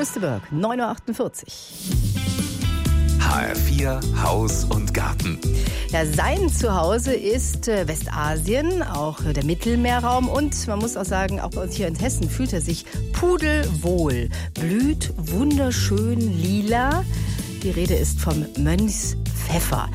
Christeberg, 9.48 Uhr. HR4 Haus und Garten. Ja, sein Zuhause ist äh, Westasien, auch der Mittelmeerraum und man muss auch sagen, auch bei uns hier in Hessen fühlt er sich pudelwohl. Blüht wunderschön lila. Die Rede ist vom Mönchspfeffer.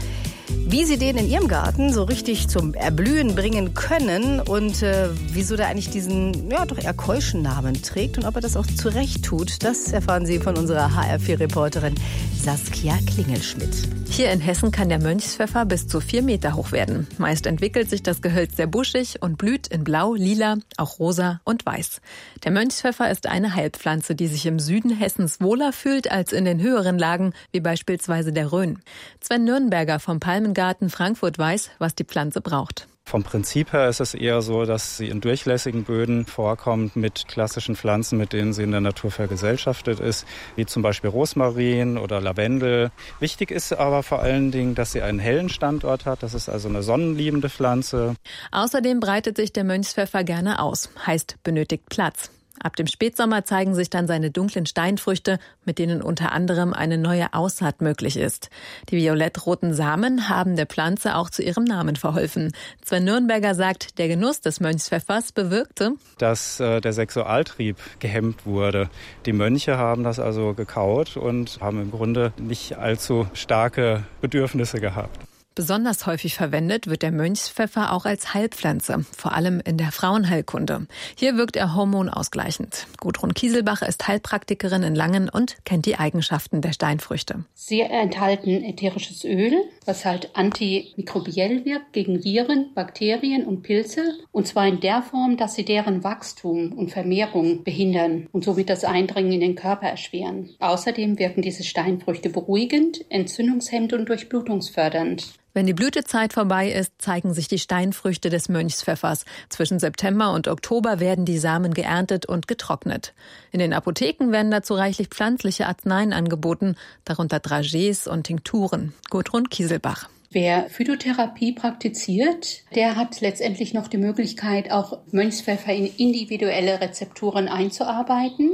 Wie Sie den in Ihrem Garten so richtig zum Erblühen bringen können und äh, wieso der eigentlich diesen, ja, doch eher keuschen Namen trägt und ob er das auch zurecht tut, das erfahren Sie von unserer HR4-Reporterin Saskia Klingelschmidt. Hier in Hessen kann der Mönchspfeffer bis zu vier Meter hoch werden. Meist entwickelt sich das Gehölz sehr buschig und blüht in blau, lila, auch rosa und weiß. Der Mönchspfeffer ist eine Heilpflanze, die sich im Süden Hessens wohler fühlt als in den höheren Lagen, wie beispielsweise der Rhön. Sven Nürnberger vom Palmen Garten Frankfurt weiß, was die Pflanze braucht. Vom Prinzip her ist es eher so, dass sie in durchlässigen Böden vorkommt mit klassischen Pflanzen, mit denen sie in der Natur vergesellschaftet ist, wie zum Beispiel Rosmarin oder Lavendel. Wichtig ist aber vor allen Dingen, dass sie einen hellen Standort hat. Das ist also eine sonnenliebende Pflanze. Außerdem breitet sich der Mönchspfeffer gerne aus, heißt benötigt Platz. Ab dem Spätsommer zeigen sich dann seine dunklen Steinfrüchte, mit denen unter anderem eine neue Aussaat möglich ist. Die violettroten Samen haben der Pflanze auch zu ihrem Namen verholfen. Sven Nürnberger sagt, der Genuss des Mönchspfeffers bewirkte, dass äh, der Sexualtrieb gehemmt wurde. Die Mönche haben das also gekaut und haben im Grunde nicht allzu starke Bedürfnisse gehabt. Besonders häufig verwendet wird der Mönchspfeffer auch als Heilpflanze, vor allem in der Frauenheilkunde. Hier wirkt er hormonausgleichend. Gudrun Kieselbach ist Heilpraktikerin in Langen und kennt die Eigenschaften der Steinfrüchte. Sie enthalten ätherisches Öl, was halt antimikrobiell wirkt gegen Viren, Bakterien und Pilze. Und zwar in der Form, dass sie deren Wachstum und Vermehrung behindern und somit das Eindringen in den Körper erschweren. Außerdem wirken diese Steinfrüchte beruhigend, entzündungshemmend und durchblutungsfördernd. Wenn die Blütezeit vorbei ist, zeigen sich die Steinfrüchte des Mönchspfeffers. Zwischen September und Oktober werden die Samen geerntet und getrocknet. In den Apotheken werden dazu reichlich pflanzliche Arzneien angeboten, darunter Dragees und Tinkturen. Gudrun Kieselbach. Wer Phytotherapie praktiziert, der hat letztendlich noch die Möglichkeit, auch Mönchspfeffer in individuelle Rezepturen einzuarbeiten,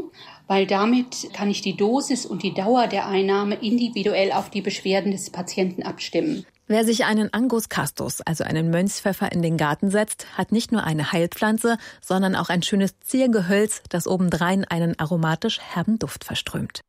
weil damit kann ich die Dosis und die Dauer der Einnahme individuell auf die Beschwerden des Patienten abstimmen. Wer sich einen Angus castus, also einen Mönchspfeffer, in den Garten setzt, hat nicht nur eine Heilpflanze, sondern auch ein schönes Ziergehölz, das obendrein einen aromatisch herben Duft verströmt.